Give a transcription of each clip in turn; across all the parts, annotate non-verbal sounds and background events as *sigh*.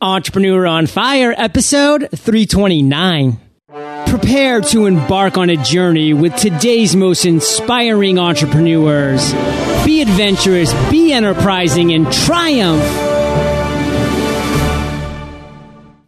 Entrepreneur on Fire, episode 329. Prepare to embark on a journey with today's most inspiring entrepreneurs. Be adventurous, be enterprising, and triumph.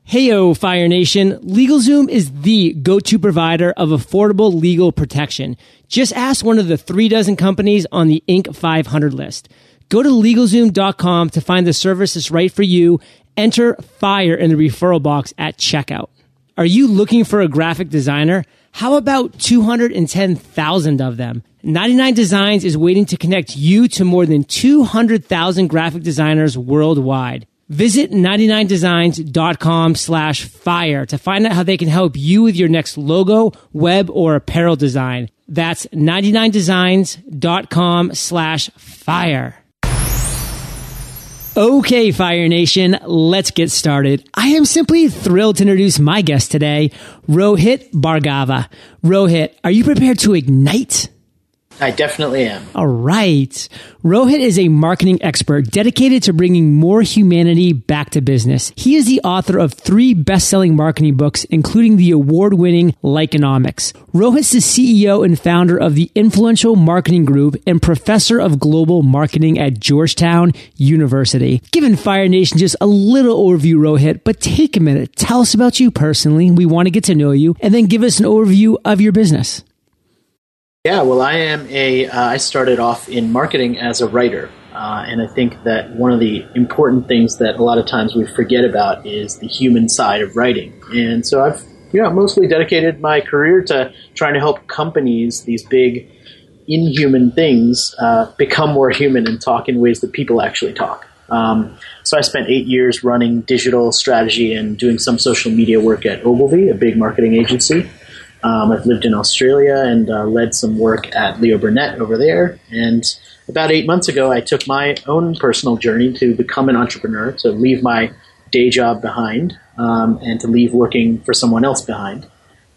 Heyo, Fire Nation. LegalZoom is the go-to provider of affordable legal protection. Just ask one of the three dozen companies on the Inc. 500 list. Go to LegalZoom.com to find the service that's right for you. Enter FIRE in the referral box at checkout. Are you looking for a graphic designer? How about 210,000 of them? 99 Designs is waiting to connect you to more than 200,000 graphic designers worldwide. Visit 99designs.com slash fire to find out how they can help you with your next logo, web, or apparel design. That's 99designs.com slash fire. Okay, Fire Nation, let's get started. I am simply thrilled to introduce my guest today, Rohit Bhargava. Rohit, are you prepared to ignite? I definitely am. All right. Rohit is a marketing expert dedicated to bringing more humanity back to business. He is the author of three best-selling marketing books, including the award-winning Likeonomics. Rohit's the CEO and founder of the Influential Marketing Group and professor of global marketing at Georgetown University. Given Fire Nation just a little overview, Rohit, but take a minute. Tell us about you personally. We want to get to know you and then give us an overview of your business. Yeah, well, I am a. Uh, I started off in marketing as a writer, uh, and I think that one of the important things that a lot of times we forget about is the human side of writing. And so I've, you know, mostly dedicated my career to trying to help companies, these big, inhuman things, uh, become more human and talk in ways that people actually talk. Um, so I spent eight years running digital strategy and doing some social media work at Ogilvy, a big marketing agency. Um, I've lived in Australia and uh, led some work at Leo Burnett over there. And about eight months ago, I took my own personal journey to become an entrepreneur, to leave my day job behind, um, and to leave working for someone else behind,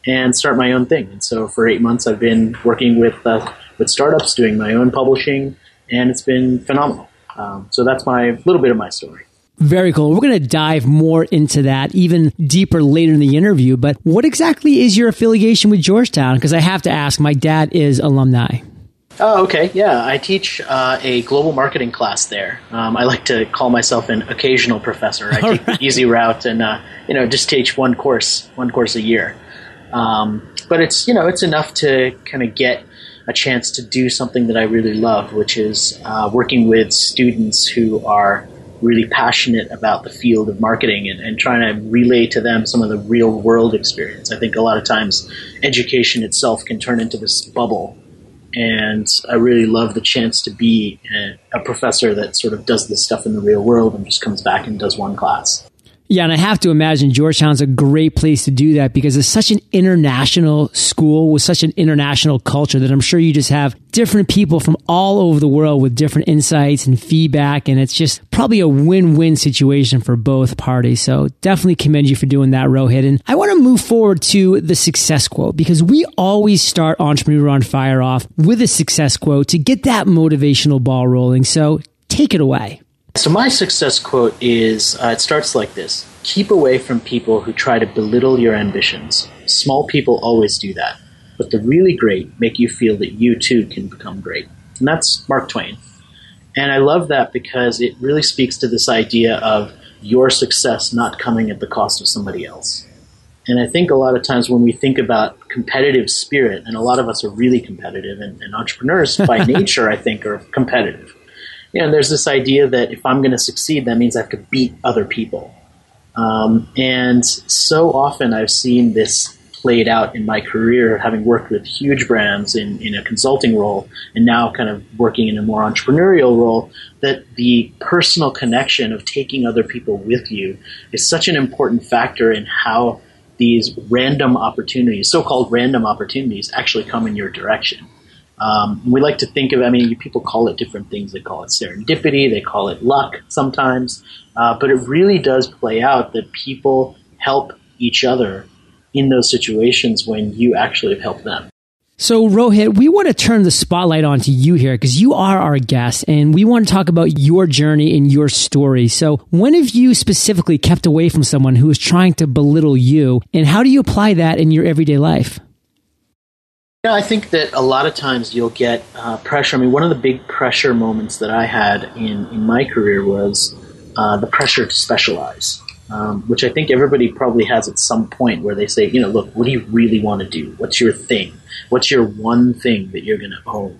and start my own thing. And so for eight months, I've been working with uh, with startups, doing my own publishing, and it's been phenomenal. Um, so that's my little bit of my story. Very cool. We're going to dive more into that even deeper later in the interview. But what exactly is your affiliation with Georgetown? Because I have to ask, my dad is alumni. Oh, okay. Yeah, I teach uh, a global marketing class there. Um, I like to call myself an occasional professor. I *laughs* take right. the easy route and uh, you know just teach one course, one course a year. Um, but it's you know it's enough to kind of get a chance to do something that I really love, which is uh, working with students who are really passionate about the field of marketing and, and trying to relay to them some of the real world experience. I think a lot of times education itself can turn into this bubble. And I really love the chance to be a, a professor that sort of does this stuff in the real world and just comes back and does one class. Yeah, and I have to imagine Georgetown's a great place to do that because it's such an international school with such an international culture that I'm sure you just have different people from all over the world with different insights and feedback. And it's just probably a win-win situation for both parties. So definitely commend you for doing that, Rohit. And I want to move forward to the success quote because we always start Entrepreneur on Fire off with a success quote to get that motivational ball rolling. So take it away. So my success quote is uh, it starts like this: Keep away from people who try to belittle your ambitions. Small people always do that, but the really great make you feel that you too can become great. And that's Mark Twain. And I love that because it really speaks to this idea of your success not coming at the cost of somebody else. And I think a lot of times when we think about competitive spirit, and a lot of us are really competitive, and, and entrepreneurs by *laughs* nature, I think, are competitive you know, there's this idea that if I'm going to succeed, that means I have to beat other people. Um, and so often I've seen this played out in my career, having worked with huge brands in, in a consulting role and now kind of working in a more entrepreneurial role, that the personal connection of taking other people with you is such an important factor in how these random opportunities, so called random opportunities, actually come in your direction. Um, we like to think of, I mean, people call it different things. They call it serendipity, they call it luck sometimes, uh, but it really does play out that people help each other in those situations when you actually have helped them. So, Rohit, we want to turn the spotlight onto you here because you are our guest and we want to talk about your journey and your story. So, when have you specifically kept away from someone who is trying to belittle you and how do you apply that in your everyday life? Yeah, I think that a lot of times you'll get uh, pressure. I mean, one of the big pressure moments that I had in, in my career was uh, the pressure to specialize um, which I think everybody probably has at some point where they say, you know, look, what do you really want to do? What's your thing? What's your one thing that you're going to own?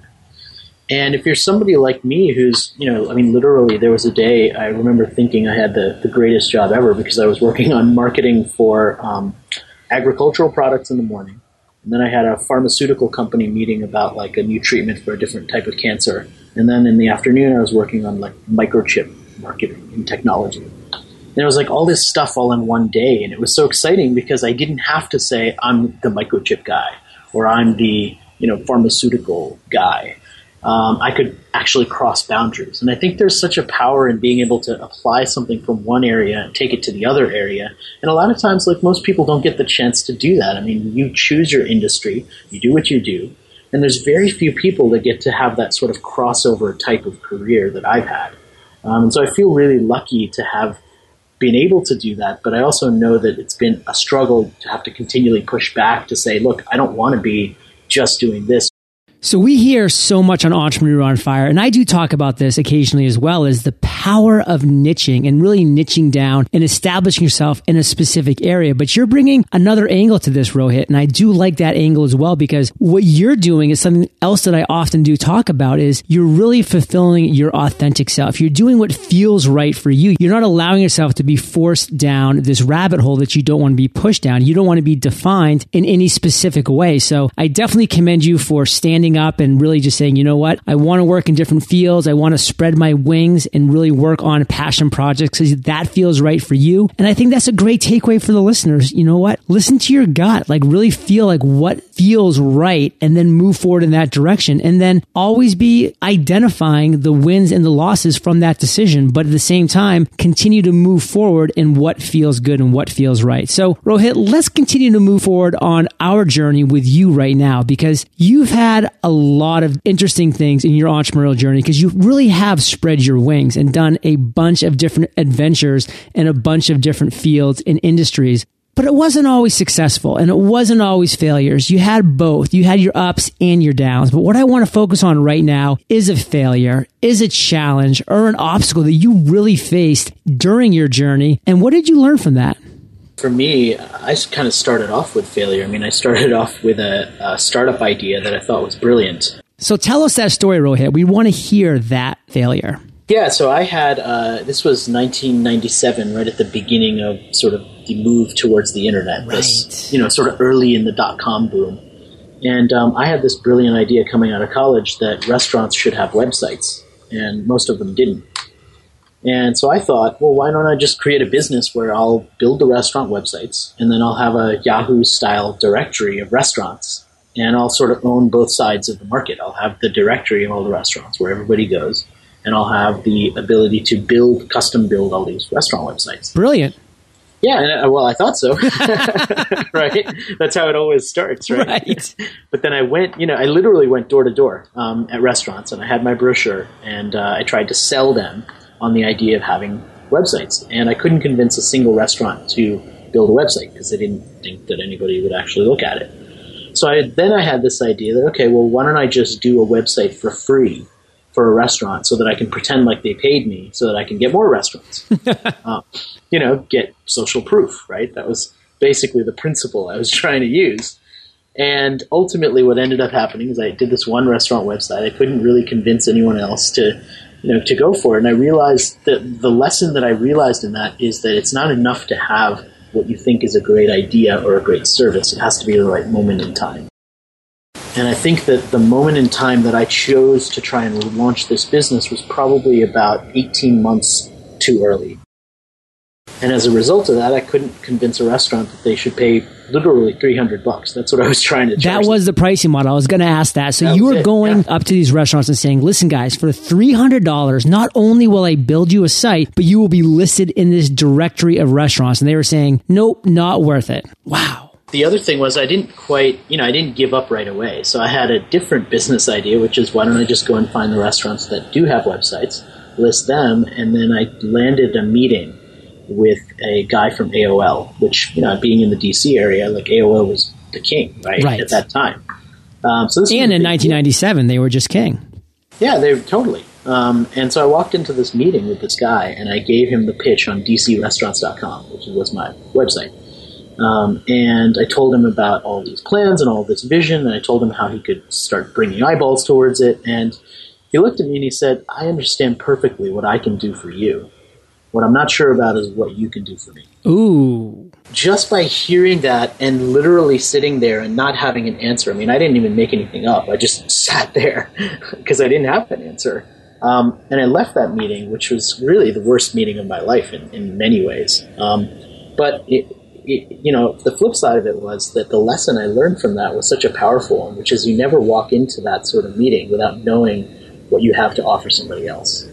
And if you're somebody like me who's, you know, I mean, literally, there was a day I remember thinking I had the, the greatest job ever because I was working on marketing for um, agricultural products in the morning. And then I had a pharmaceutical company meeting about like a new treatment for a different type of cancer. And then in the afternoon, I was working on like microchip marketing and technology. And it was like all this stuff all in one day. And it was so exciting because I didn't have to say, I'm the microchip guy or I'm the, you know, pharmaceutical guy. Um, I could actually cross boundaries. And I think there's such a power in being able to apply something from one area and take it to the other area. And a lot of times, like most people don't get the chance to do that. I mean, you choose your industry, you do what you do, and there's very few people that get to have that sort of crossover type of career that I've had. Um, and so I feel really lucky to have been able to do that, but I also know that it's been a struggle to have to continually push back to say, look, I don't want to be just doing this so we hear so much on Entrepreneur on Fire, and I do talk about this occasionally as well, is the power of niching and really niching down and establishing yourself in a specific area. But you're bringing another angle to this, Rohit, and I do like that angle as well because what you're doing is something else that I often do talk about is you're really fulfilling your authentic self. You're doing what feels right for you. You're not allowing yourself to be forced down this rabbit hole that you don't want to be pushed down. You don't want to be defined in any specific way. So I definitely commend you for standing up and really just saying, you know what? I want to work in different fields. I want to spread my wings and really work on passion projects because that feels right for you. And I think that's a great takeaway for the listeners. You know what? Listen to your gut. Like really feel like what feels right and then move forward in that direction. And then always be identifying the wins and the losses from that decision. But at the same time, continue to move forward in what feels good and what feels right. So Rohit, let's continue to move forward on our journey with you right now because you've had a lot of interesting things in your entrepreneurial journey because you really have spread your wings and done a bunch of different adventures in a bunch of different fields and industries. But it wasn't always successful and it wasn't always failures. You had both. You had your ups and your downs. But what I want to focus on right now is a failure, is a challenge or an obstacle that you really faced during your journey. And what did you learn from that? For me, I kind of started off with failure. I mean, I started *laughs* off with a, a startup idea that I thought was brilliant. So tell us that story, Rohit. We want to hear that failure. Yeah, so I had uh, this was 1997, right at the beginning of sort of the move towards the internet. Right. This, you know, sort of early in the dot com boom, and um, I had this brilliant idea coming out of college that restaurants should have websites, and most of them didn't. And so I thought, well, why don't I just create a business where I'll build the restaurant websites and then I'll have a Yahoo style directory of restaurants and I'll sort of own both sides of the market. I'll have the directory of all the restaurants where everybody goes and I'll have the ability to build, custom build all these restaurant websites. Brilliant. Yeah, uh, well, I thought so. *laughs* *laughs* right? That's how it always starts, right? right? *laughs* But then I went, you know, I literally went door to door um, at restaurants and I had my brochure and uh, I tried to sell them on the idea of having websites. And I couldn't convince a single restaurant to build a website because they didn't think that anybody would actually look at it. So I, then I had this idea that, okay, well, why don't I just do a website for free for a restaurant so that I can pretend like they paid me so that I can get more restaurants? uh, *laughs* you know, get social proof, right? That was basically the principle I was *laughs* trying to use. And ultimately, what ended up happening is I did this one restaurant website. I couldn't really convince anyone else to you know, to go for it. And I realized that the lesson that I realized in that is that it's not enough to have what you think is a great idea or a great service. It has to be the right moment in time. And I think that the moment in time that I chose to try and launch this business was probably about 18 months too early. And as a result of that, I couldn't convince a restaurant that they should pay literally 300 bucks. That's what I was trying to. That was the pricing model. I was going to ask that. So that you were it. going yeah. up to these restaurants and saying, listen, guys, for $300, not only will I build you a site, but you will be listed in this directory of restaurants. And they were saying, nope, not worth it. Wow. the other thing was I didn't quite, you know, I didn't give up right away. So I had a different business idea, which is why don't I just go and find the restaurants that do have websites, list them, and then I landed a meeting with a guy from AOL, which, you know, being in the DC area, like AOL was the king, right, right. at that time. Um, so and in 1997, they were just king. Yeah, they totally. Um, and so I walked into this meeting with this guy, and I gave him the pitch on DCRestaurants.com, which was my website. Um, and I told him about all these plans and all this vision, and I told him how he could start bringing eyeballs towards it. And he looked at me and he said, I understand perfectly what I can do for you. What I'm not sure about is what you can do for me. Ooh. Just by hearing that and literally sitting there and not having an answer, I mean, I didn't even make anything up. I just *laughs* sat there *laughs* because I didn't have an answer. Um, and I left that meeting, which was really the worst meeting of my life in, in many ways. Um, but it, it, you know, the flip side of it was that the lesson I learned from that was such a powerful one, which is you never walk into that sort of meeting without knowing what you have to offer somebody else.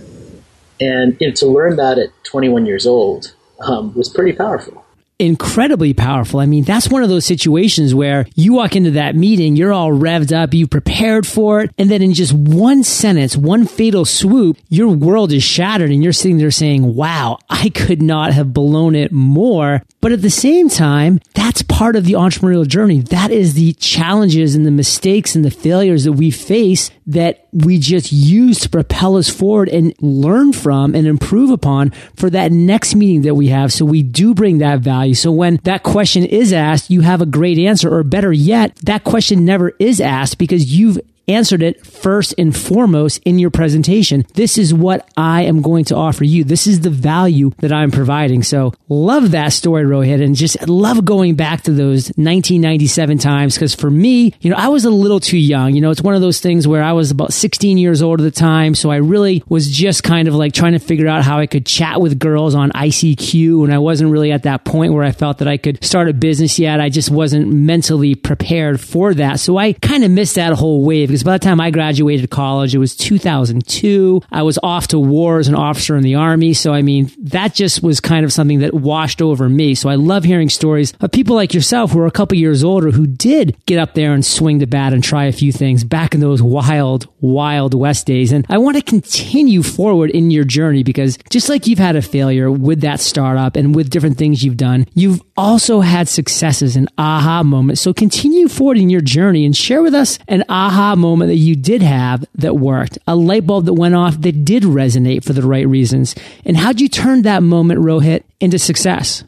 And you know, to learn that at 21 years old um, was pretty powerful incredibly powerful. I mean, that's one of those situations where you walk into that meeting, you're all revved up, you prepared for it, and then in just one sentence, one fatal swoop, your world is shattered and you're sitting there saying, wow, I could not have blown it more. But at the same time, that's part of the entrepreneurial journey. That is the challenges and the mistakes and the failures that we face that we just use to propel us forward and learn from and improve upon for that next meeting that we have. So we do bring that value. So when that question is asked, you have a great answer, or better yet, that question never is asked because you've answered it first and foremost in your presentation. This is what I am going to offer you. This is the value that I'm providing. So love that story, Rohit, and just love going back to those 1997 times. Cause for me, you know, I was a little too young. You know, it's one of those things where I was about 16 years old at the time. So I really was just kind of like trying to figure out how I could chat with girls on ICQ. And I wasn't really at that point where I felt that I could start a business yet. I just wasn't mentally prepared for that. So I kind of missed that whole wave because by the time I graduated college, it was 2002. I was off to war as an officer in the army. So, I mean, that just was kind of something that washed over me. So I love hearing stories of people like yourself who are a couple years older who did get up there and swing the bat and try a few things back in those wild, wild West days. And I want to continue forward in your journey because just like you've had a failure with that startup and with different things you've done, you've also had successes and aha moments. So continue forward in your journey and share with us an aha moment that you did have that worked, a light bulb that went off that did resonate for the right reasons. And how'd you turn that moment, Rohit, into success?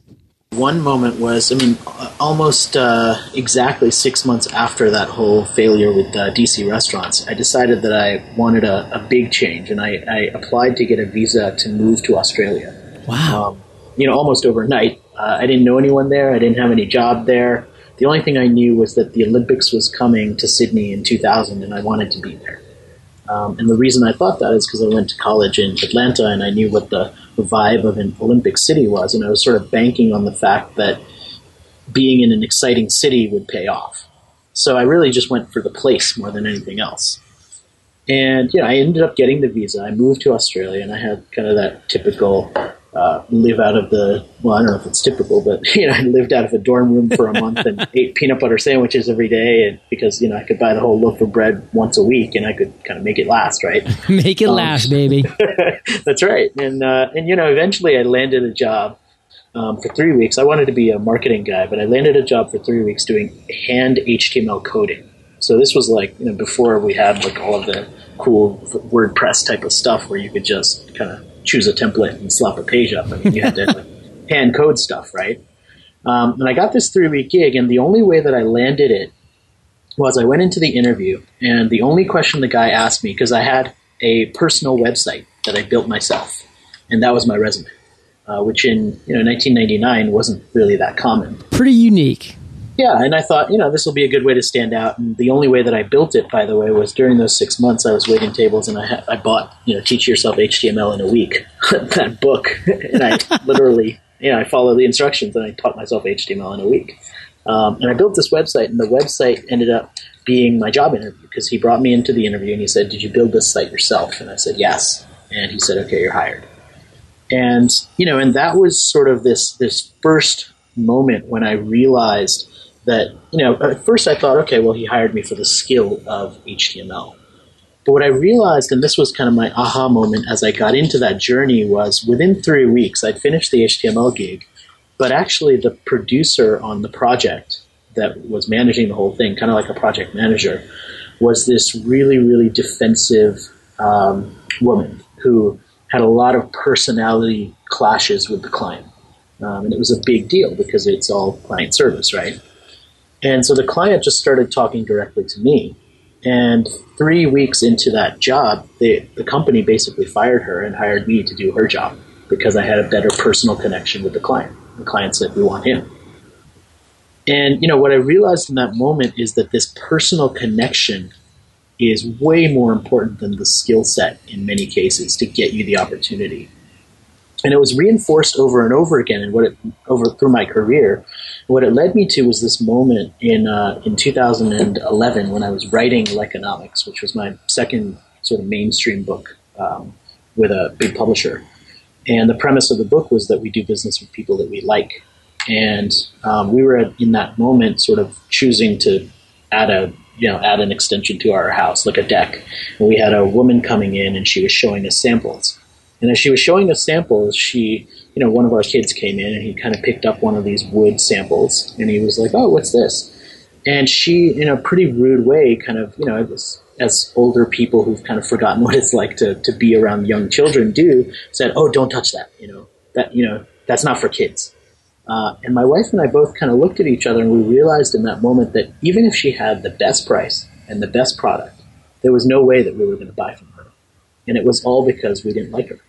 One moment was, I mean, almost uh, exactly six months after that whole failure with uh, DC restaurants, I decided that I wanted a, a big change, and I, I, applied to get a visa to move to Australia. Wow. Um, you know, almost overnight. Uh, I didn't know anyone there. I didn't have any job there. The only thing I knew was that the Olympics was coming to Sydney in 2000, and I wanted to be there. Um, and the reason I thought that is because I went to college in Atlanta, and I knew what the, vibe of an Olympic city was, and I was sort of banking on the fact that being in an exciting city would pay off. So I really just went for the place more than anything else. And you know, I ended up getting the visa. I moved to Australia, and I had kind of that typical uh, live out of the well, I don't know if it's typical, but *laughs* you know, I lived out of a dorm room for a month and *laughs* ate peanut butter sandwiches every day, and because you know I could buy the whole loaf of bread once a week, and I could kind of make it last, right? *laughs* make it um, last, baby. that's right, and uh, and you know, eventually I landed a job. Um, for three weeks, I wanted to be a marketing guy, but I landed a job for three weeks doing hand HTML coding. So this was like you know before we had like all of the cool WordPress type of stuff where you could just kind of choose a template and slap a page up. I mean, you had to like, *laughs* hand code stuff, right? Um, and I got this three week gig, and the only way that I landed it was I went into the interview, and the only question the guy asked me, because I had a personal website that I built myself, and that was my resume, uh, which in you know 1999 wasn't really that common. Pretty unique. Yeah, and I thought, you know, this will be a good way to stand out. And the only way that I built it, by the way, was during those six months I was waiting tables and I, ha- I bought, you know, Teach Yourself HTML in a Week, *laughs* that book. and I *laughs* literally, you know, I followed the instructions and I taught myself HTML in a week. Um, and I built this website, and the website ended up being my job interview because he brought me into the interview and he said, Did you build this site yourself? And I said, Yes. And he said, Okay, you're hired. And, you know, and that was sort of this, this first moment when I realized that, you know, at first I thought, okay, well, he hired me for the skill of HTML. But what I realized, and this was kind of my aha moment as I got into that journey, was within three weeks, I'd finished the HTML gig, but actually the producer on the project that was managing the whole thing, kind of like a project manager, was this really, really defensive um, woman who had a lot of personality clashes with the client. Um, and it was a big deal because it's all client service, right? And so the client just started talking directly to me. And three weeks into that job, the, the company basically fired her and hired me to do her job because I had a better personal connection with the client. The client said, We want him. And, you know, what I realized in that moment is that this personal connection is way more important than the skill set in many cases to get you the opportunity. And it was reinforced over and over again and what it over through my career. What it led me to was this moment in uh, in 2011 when I was writing Likeonomics, which was my second sort of mainstream book um, with a big publisher. And the premise of the book was that we do business with people that we like. And um, we were at, in that moment sort of choosing to add a you know add an extension to our house, like a deck. And we had a woman coming in, and she was showing us samples. And as she was showing us samples, she, you know, one of our kids came in and he kind of picked up one of these wood samples, and he was like, "Oh, what's this?" And she, in a pretty rude way, kind of, you know, as, older people who've kind of forgotten what it's like to, to be around young children do, said, "Oh, don't touch that," you know, that you know, that's not for kids. Uh, and my wife and I both kind of looked at each other and we realized in that moment that even if she had the best price and the best product, there was no way that we were going to buy from her. And it was all because we didn't like her.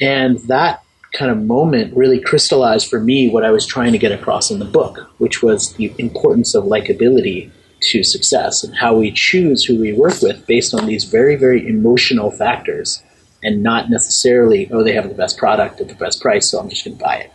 And that kind of moment really crystallized for me what I was trying to get across in the book, which was the importance of likability to success and how we choose who we work with based on these very, very emotional factors and not necessarily, oh, they have the best product at the best price, so I'm just going to buy it.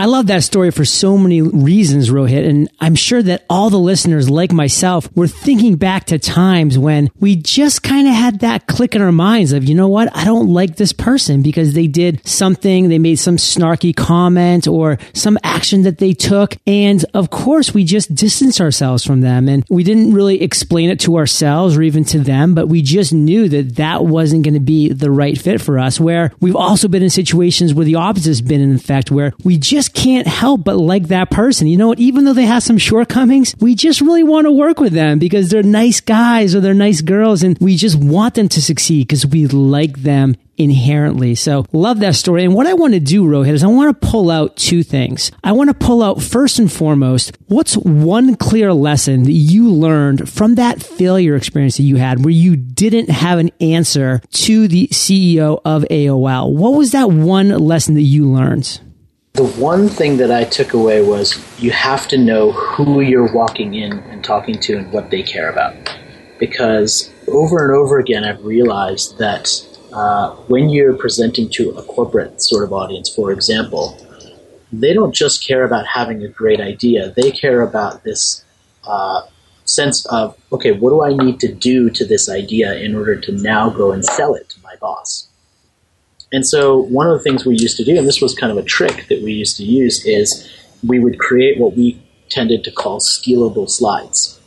I love that story for so many reasons, Rohit. And I'm sure that all the listeners, like myself, were thinking back to times when we just kind of had that click in our minds of, you know what? I don't like this person because they did something, they made some snarky comment or some action that they took. And of course, we just distance ourselves from them. And we didn't really explain it to ourselves or even to them, but we just knew that that wasn't going to be the right fit for us. Where we've also been in situations where the opposite has been in effect, where we just can't help but like that person. You know what? Even though they have some shortcomings, we just really want to work with them because they're nice guys or they're nice girls and we just want them to succeed because we like them inherently. So love that story. And what I want to do, Rohit, is I want to pull out two things. I want to pull out first and foremost, what's one clear lesson that you learned from that failure experience that you had where you didn't have an answer to the CEO of AOL? What was that one lesson that you learned? The one thing that I took away was you have to know who you're walking in and talking to and what they care about. Because over and over again, I've realized that uh, when you're presenting to a corporate sort of audience, for example, they don't just care about having a great idea, they care about this uh, sense of, okay, what do I need to do to this idea in order to now go and sell it to my boss? And so one of the things we used to do, and this was kind of a trick that we used to use, is we would create what we tended to call skillable slides.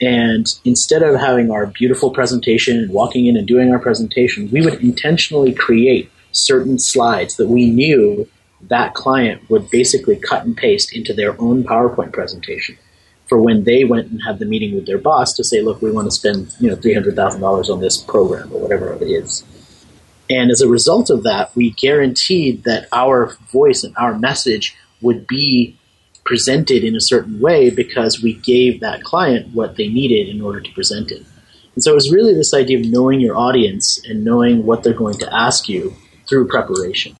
And instead of having our beautiful presentation and walking in and doing our presentation, we would intentionally create certain slides that we knew that client would basically cut and paste into their own PowerPoint presentation for when they went and had the meeting with their boss to say, look, we want to spend, you know, $300,000 on this program or whatever it is. And as a result of that, we guaranteed that our voice and our message would be presented in a certain way because we gave that client what they needed in order to present it. And so it was really this idea of knowing your audience and knowing what they're going to ask you through preparation.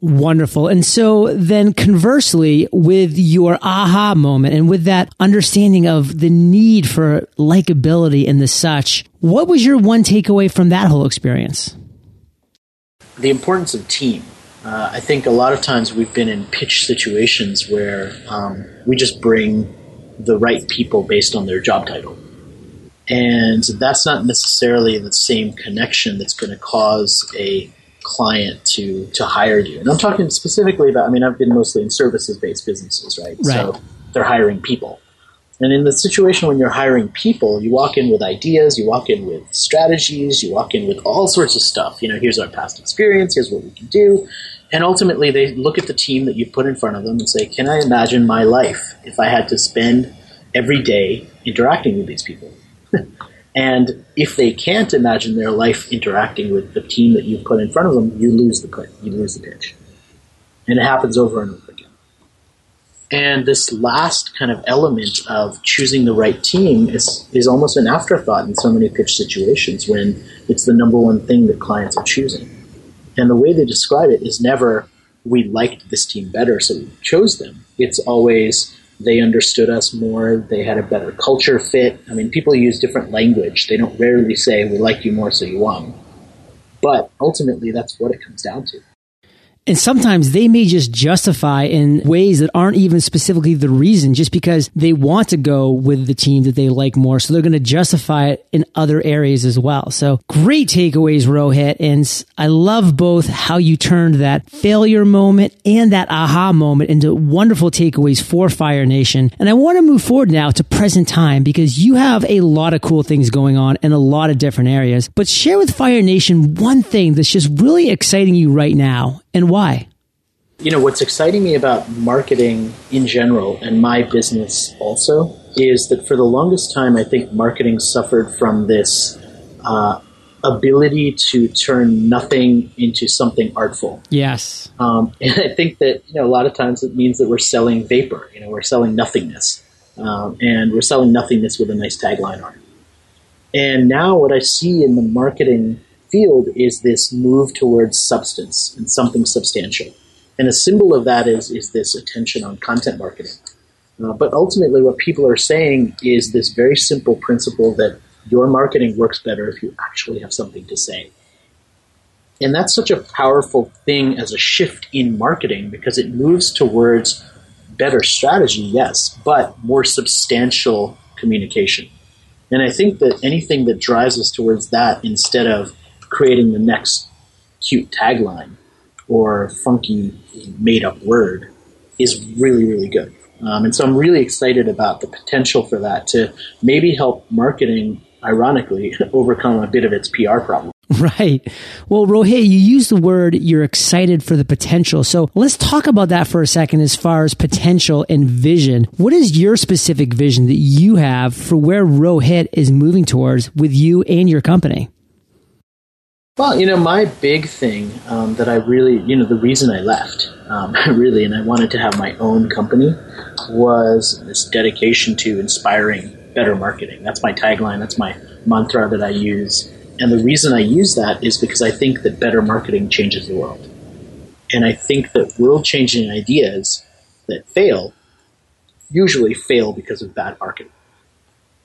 Wonderful. And so then conversely, with your aha moment and with that understanding of the need for likability and the such, what was your one takeaway from that whole experience? The importance of team. Uh, I think a lot of times we've been in pitch situations where um, we just bring the right people based on their job title. And that's not necessarily the same connection that's going to cause a client to, to hire you. And I'm talking specifically about, I mean, I've been mostly in services based businesses, right? right? So they're hiring people. And in the situation when you're hiring people, you walk in with ideas, you walk in with strategies, you walk in with all sorts of stuff. You know, here's our past experience, here's what we can do. And ultimately, they look at the team that you put in front of them and say, Can I imagine my life if I had to spend every day interacting with these people? *laughs* and if they can't imagine their life interacting with the team that you've put in front of them, you lose the you lose the pitch. And it happens over and over. And this last kind of element of choosing the right team is, is almost an afterthought in so many pitch situations when it's the number one thing that clients are choosing. And the way they describe it is never, we liked this team better, so we chose them. It's always, they understood us more, they had a better culture fit. I mean, people use different language. They don't rarely say, we like you more, so you won. But ultimately, that's what it comes down to. And sometimes they may just justify in ways that aren't even specifically the reason, just because they want to go with the team that they like more. So they're going to justify it in other areas as well. So great takeaways, Rohit. And I love both how you turned that failure moment and that aha moment into wonderful takeaways for Fire Nation. And I want to move forward now to present time because you have a lot of cool things going on in a lot of different areas. But share with Fire Nation one thing that's just really exciting you right now and why? You know, what's exciting me about marketing in general and my business also is that for the longest time, I think marketing suffered from this uh, ability to turn nothing into something artful. Yes. Um, *laughs* and I think that, you know, a lot of times it means that we're selling vapor, you know, we're selling nothingness. Um, and we're selling nothingness with a nice tagline on it. And now what I see in the marketing field is this move towards substance and something substantial. And a symbol of that is, is this attention on content marketing. Uh, but ultimately, what people are saying is this very simple principle that your marketing works better if you actually have something to say. And that's such a powerful thing as a shift in marketing because it moves towards better strategy, yes, but more substantial communication. And I think that anything that drives us towards that instead of creating the next cute tagline or funky made up word is really, really good. Um, and so I'm really excited about the potential for that to maybe help marketing, ironically, *laughs* overcome a bit of its PR problem. *laughs* Right. Well, Rohit, you used the word you're excited for the potential. So let's talk about that for a second as far as potential and vision. What is your specific vision that you have for where Rohit is moving towards with you and your company? Well, you know, my big thing um, that I really, you know, the reason I left, um, *laughs* really, and I wanted to have my own company was this dedication to inspiring better marketing. That's my tagline, that's my mantra that I use. And the reason I use that is because I think that better marketing changes the world. And I think that world changing ideas that fail usually fail because of bad marketing.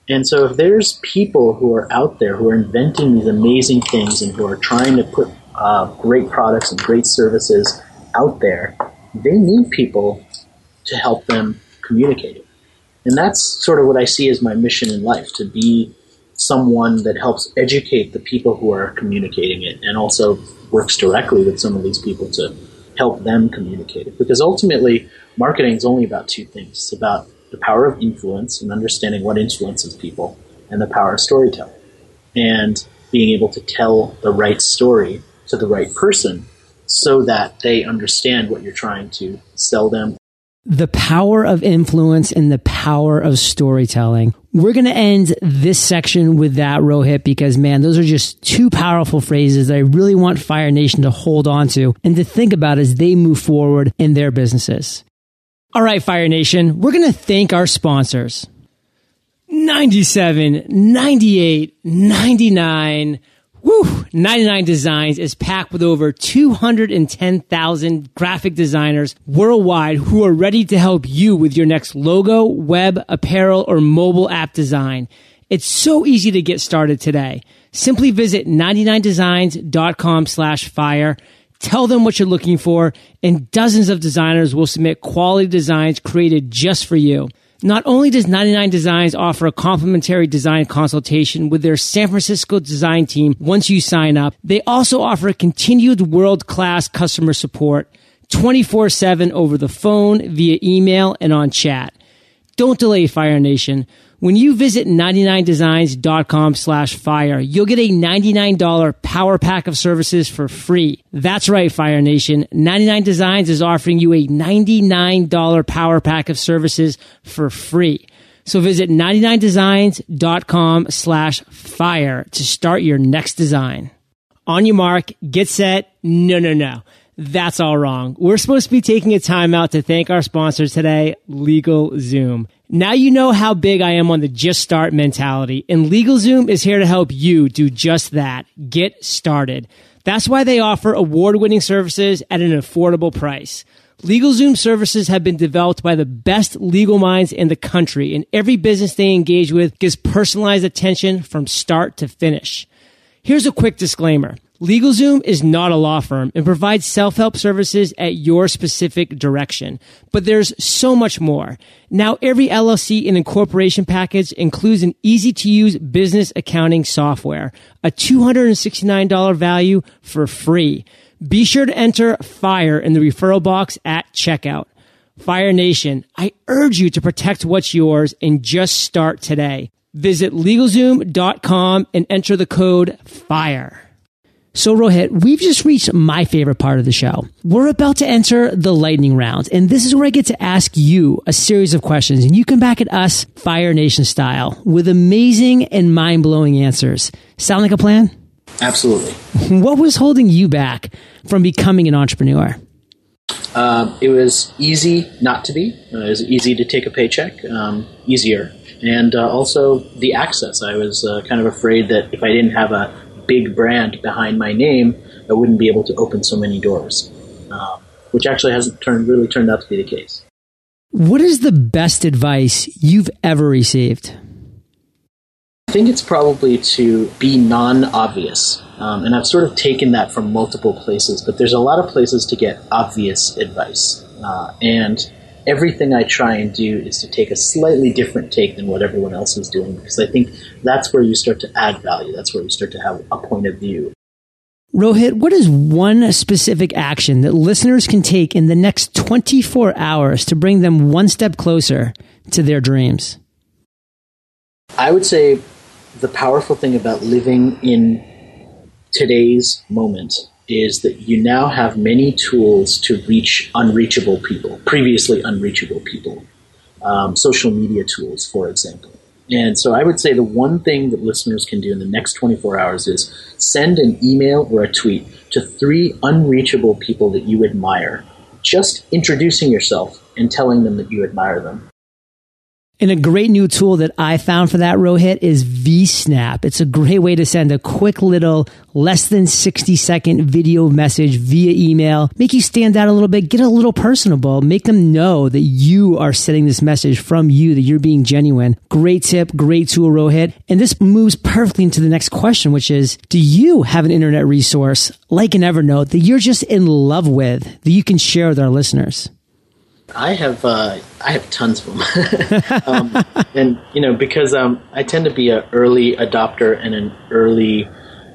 And so if there's people who are out there who are inventing these amazing things and who are trying to put uh, great products and great services out there, they need people to help them communicate it. And that's sort of what I see as my mission in life to be someone that helps educate the people who are communicating it and also works directly with some of these people to help them communicate it. Because ultimately, marketing is only about two things. It's about the power of influence and understanding what influences people, and the power of storytelling. And being able to tell the right story to the right person so that they understand what you're trying to sell them. The power of influence and the power of storytelling. We're going to end this section with that, Rohit, because man, those are just two powerful phrases that I really want Fire Nation to hold on to and to think about as they move forward in their businesses. All right, Fire Nation, we're going to thank our sponsors. 97, 98, 99. Woo! 99 Designs is packed with over 210,000 graphic designers worldwide who are ready to help you with your next logo, web, apparel, or mobile app design. It's so easy to get started today. Simply visit 99designs.com slash fire Tell them what you're looking for, and dozens of designers will submit quality designs created just for you. Not only does 99 Designs offer a complimentary design consultation with their San Francisco design team once you sign up, they also offer continued world-class customer support 24-7 over the phone, via email, and on chat. Don't delay Fire Nation. When you visit 99designs.com slash fire, you'll get a $99 power pack of services for free. That's right, Fire Nation. 99 Designs is offering you a $99 power pack of services for free. So visit 99designs.com slash fire to start your next design. On your mark, get set. No, no, no. That's all wrong. We're supposed to be taking a time out to thank our sponsor today, LegalZoom. Now you know how big I am on the just start mentality, and LegalZoom is here to help you do just that. Get started. That's why they offer award winning services at an affordable price. LegalZoom services have been developed by the best legal minds in the country, and every business they engage with gives personalized attention from start to finish. Here's a quick disclaimer. LegalZoom is not a law firm and provides self-help services at your specific direction. But there's so much more. Now every LLC and incorporation package includes an easy to use business accounting software, a $269 value for free. Be sure to enter FIRE in the referral box at checkout. Fire Nation, I urge you to protect what's yours and just start today. Visit LegalZoom.com and enter the code FIRE. So Rohit, we've just reached my favorite part of the show. We're about to enter the lightning round, and this is where I get to ask you a series of questions, and you come back at us Fire Nation style with amazing and mind-blowing answers. Sound like a plan? Absolutely. *laughs* What was holding you back from becoming an entrepreneur? Uh, it was easy not to be. Uh, it was easy to take a paycheck, um, easier. And uh, also the access. I was uh, kind of afraid that if I didn't have a big brand behind my name, I wouldn't be able to open so many doors, um, which actually hasn't turned really turned out to be the case. What is the best advice you've ever received? I think it's probably to be non-obvious, um, and I've sort of taken that from multiple places. But there's a lot of places to get obvious advice, uh, and everything I try and do is to take a slightly different take than what everyone else is doing because I think that's where you start to add value. That's where you start to have a point of view. Rohit, what is one specific action that listeners can take in the next 24 hours to bring them one step closer to their dreams? I would say the powerful thing about living in today's moment is that you now have many tools to reach unreachable people, previously unreachable people. Um, social media tools, for example. And so I would say the one thing that listeners can do in the next 24 hours is send an email or a tweet to three unreachable people that you admire, just introducing yourself and telling them that you admire them. And a great new tool that I found for that Rohit is VSnap. It's a great way to send a quick little less than 60 second video message via email, make you stand out a little bit, get a little personable, make them know that you are sending this message from you, that you're being genuine. Great tip, great tool, Rohit. And this moves perfectly into the next question, which is, do you have an internet resource like an Evernote that you're just in love with that you can share with our listeners? I have uh, I have tons of them, *laughs* um, and you know because um, I tend to be an early adopter and an early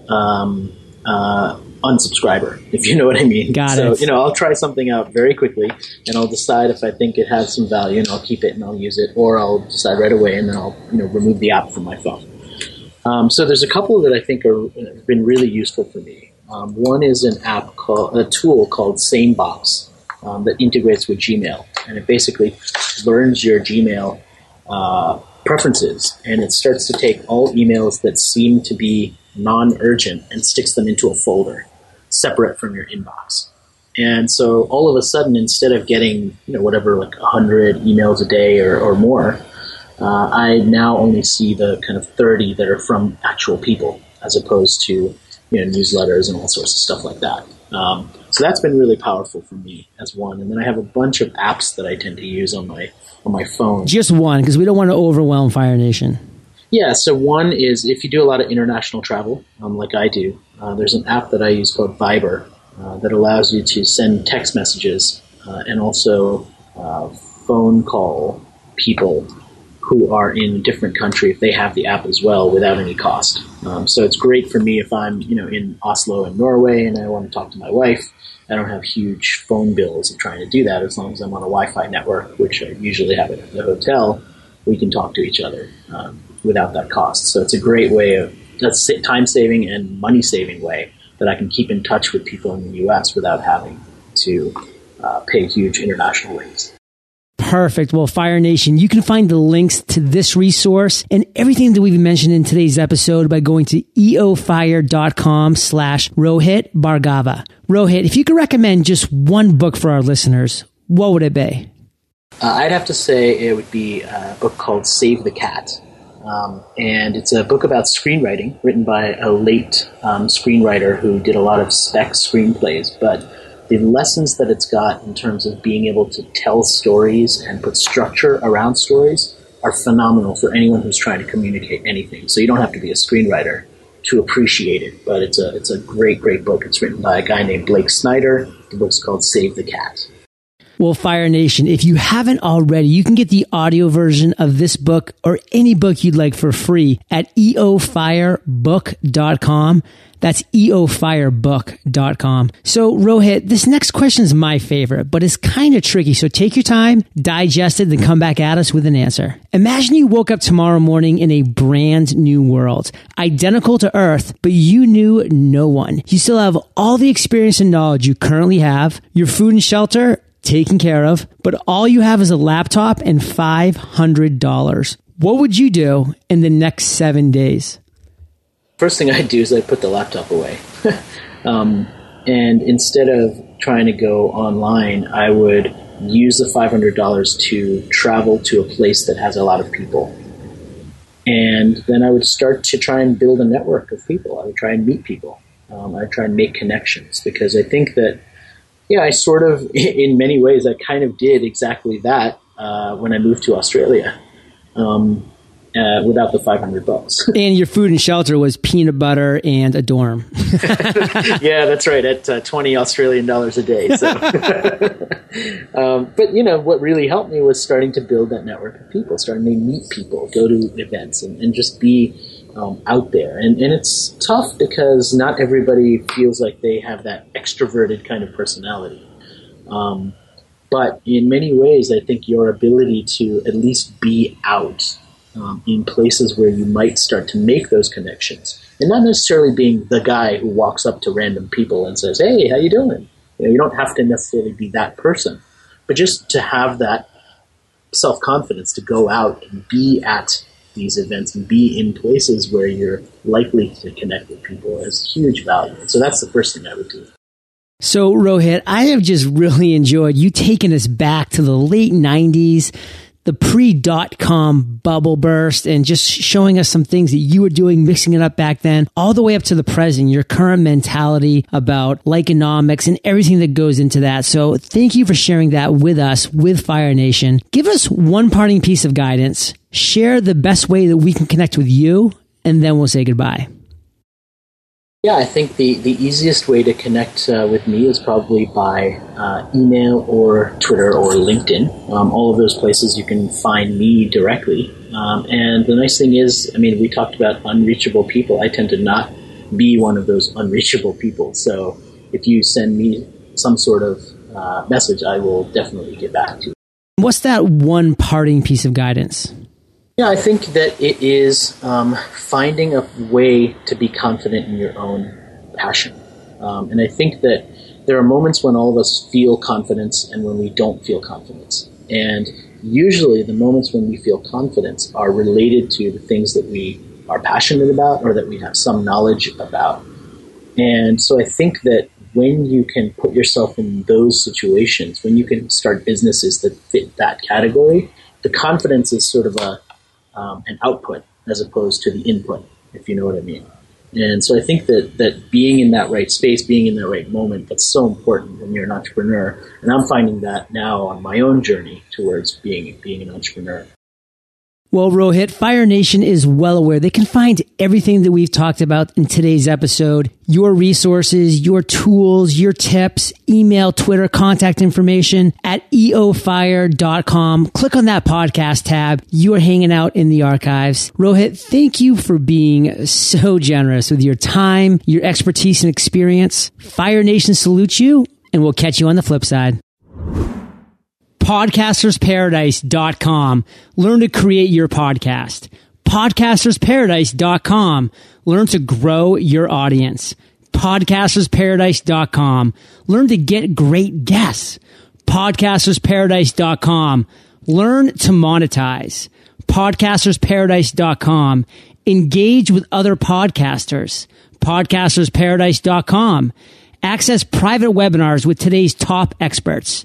um, uh, unsubscriber, if you know what I mean. Got so, it. you know, I'll try something out very quickly, and I'll decide if I think it has some value, and I'll keep it and I'll use it, or I'll decide right away, and then I'll you know remove the app from my phone. Um, so there's a couple that I think are have been really useful for me. Um, one is an app called a tool called SaneBox um, that integrates with Gmail, and it basically learns your Gmail uh, preferences, and it starts to take all emails that seem to be non-urgent and sticks them into a folder separate from your inbox. And so all of a sudden, instead of getting you know whatever like hundred emails a day or, or more, uh, I now only see the kind of thirty that are from actual people, as opposed to you know newsletters and all sorts of stuff like that. Um, so that's been really powerful for me as one. And then I have a bunch of apps that I tend to use on my on my phone. Just one, because we don't want to overwhelm Fire Nation. Yeah, so one is if you do a lot of international travel, um, like I do, uh, there's an app that I use called Viber uh, that allows you to send text messages uh, and also uh, phone call people who are in a different country if they have the app as well without any cost. Um, so it's great for me if I'm you know in Oslo in Norway and I want to talk to my wife. I don't have huge phone bills of trying to do that as long as I'm on a Wi-Fi network, which I usually have at the hotel. we can talk to each other um, without that cost. So it's a great way of that's time saving and money saving way that I can keep in touch with people in the U.S. without having to uh, pay huge international rates. Perfect. Well, Fire Nation, you can find the links to this resource and everything that we've mentioned in today's episode by going to eofire.com slash Rohit Bhargava. Rohit, if you could recommend just one book for our listeners, what would it be? Uh, I'd have to say it would be a book called Save the Cat. Um, and it's a book about screenwriting written by a late um, screenwriter who did a lot of spec screenplays. But the lessons that it's got in terms of being able to tell stories and put structure around stories are phenomenal for anyone who's trying to communicate anything. So you don't have to be a screenwriter to appreciate it, but it's a it's a great great book. It's written by a guy named Blake Snyder. The book's called Save the Cat. Well, Fire Nation, if you haven't already, you can get the audio version of this book or any book you'd like for free at eofirebook.com. That's eofirebook.com. So, Rohit, this next question is my favorite, but it's kind of tricky. So take your time, digest it, then come back at us with an answer. Imagine you woke up tomorrow morning in a brand new world, identical to Earth, but you knew no one. You still have all the experience and knowledge you currently have, your food and shelter taken care of, but all you have is a laptop and $500. What would you do in the next seven days? first thing I'd do is I'd put the laptop away. *laughs* um, and instead of trying to go online, I would use the $500 to travel to a place that has a lot of people. And then I would start to try and build a network of people. I would try and meet people. Um, I would try and make connections because I think that, yeah, I sort of, *laughs* in many ways, I kind of did exactly that uh, when I moved to Australia. Um, uh, without the 500 bucks. *laughs* and your food and shelter was peanut butter and a dorm. *laughs* yeah, that's right, at uh, 20 Australian dollars a day. So. um, but, you know, what really helped me was starting to build that network of people, starting to meet people, go to events, and, and just be um, out there. And, and it's tough because not everybody feels like they have that extroverted kind of personality. Um, but in many ways, I think your ability to at least be out um, in places where you might start to make those connections, and not necessarily being the guy who walks up to random people and says, "Hey, how you doing?" You, know, you don't have to necessarily be that person, but just to have that self confidence to go out and be at these events and be in places where you're likely to connect with people is huge value. So that's the first thing I would do. So, Rohit, I have just really enjoyed you taking us back to the late 90s the pre dot com bubble burst and just showing us some things that you were doing, mixing it up back then, all the way up to the present, your current mentality about Likeonomics and everything that goes into that. So thank you for sharing that with us, with Fire Nation. Give us one parting piece of guidance. Share the best way that we can connect with you, and then we'll say goodbye. Yeah, I think the, the easiest way to connect uh, with me is probably by uh, email or Twitter or LinkedIn. Um, all of those places you can find me directly. Um, and the nice thing is, I mean, we talked about unreachable people. I tend to not be one of those unreachable people. So if you send me some sort of uh, message, I will definitely get back to you. What's that one parting piece of guidance? Yeah, I think that it is um, finding a way to be confident in your own passion. Um, and I think that there are moments when all of us feel confidence and when we don't feel confidence. And usually the moments when we feel confidence are related to the things that we are passionate about or that we have some knowledge about. And so I think that when you can put yourself in those situations, when you can start businesses that fit that category, the confidence is sort of a um, an output as opposed to the input, if you know what I mean. And so I think that, that being in that right space, being in that right moment, that's so important when you're an entrepreneur. And I'm finding that now on my own journey towards being being an entrepreneur. Well, Rohit, Fire Nation is well aware they can find everything that we've talked about in today's episode. Your resources, your tools, your tips, email, Twitter, contact information at eofire.com. Click on that podcast tab. You are hanging out in the archives. Rohit, thank you for being so generous with your time, your expertise and experience. Fire Nation salutes you and we'll catch you on the flip side. podcastersparadise.com. Learn to create your podcast. podcastersparadise.com. Learn to grow your audience. podcastersparadise.com. Learn to get great guests. podcastersparadise.com. Learn to monetize. podcastersparadise.com. Engage with other podcasters. podcastersparadise.com. Access private webinars with today's top experts.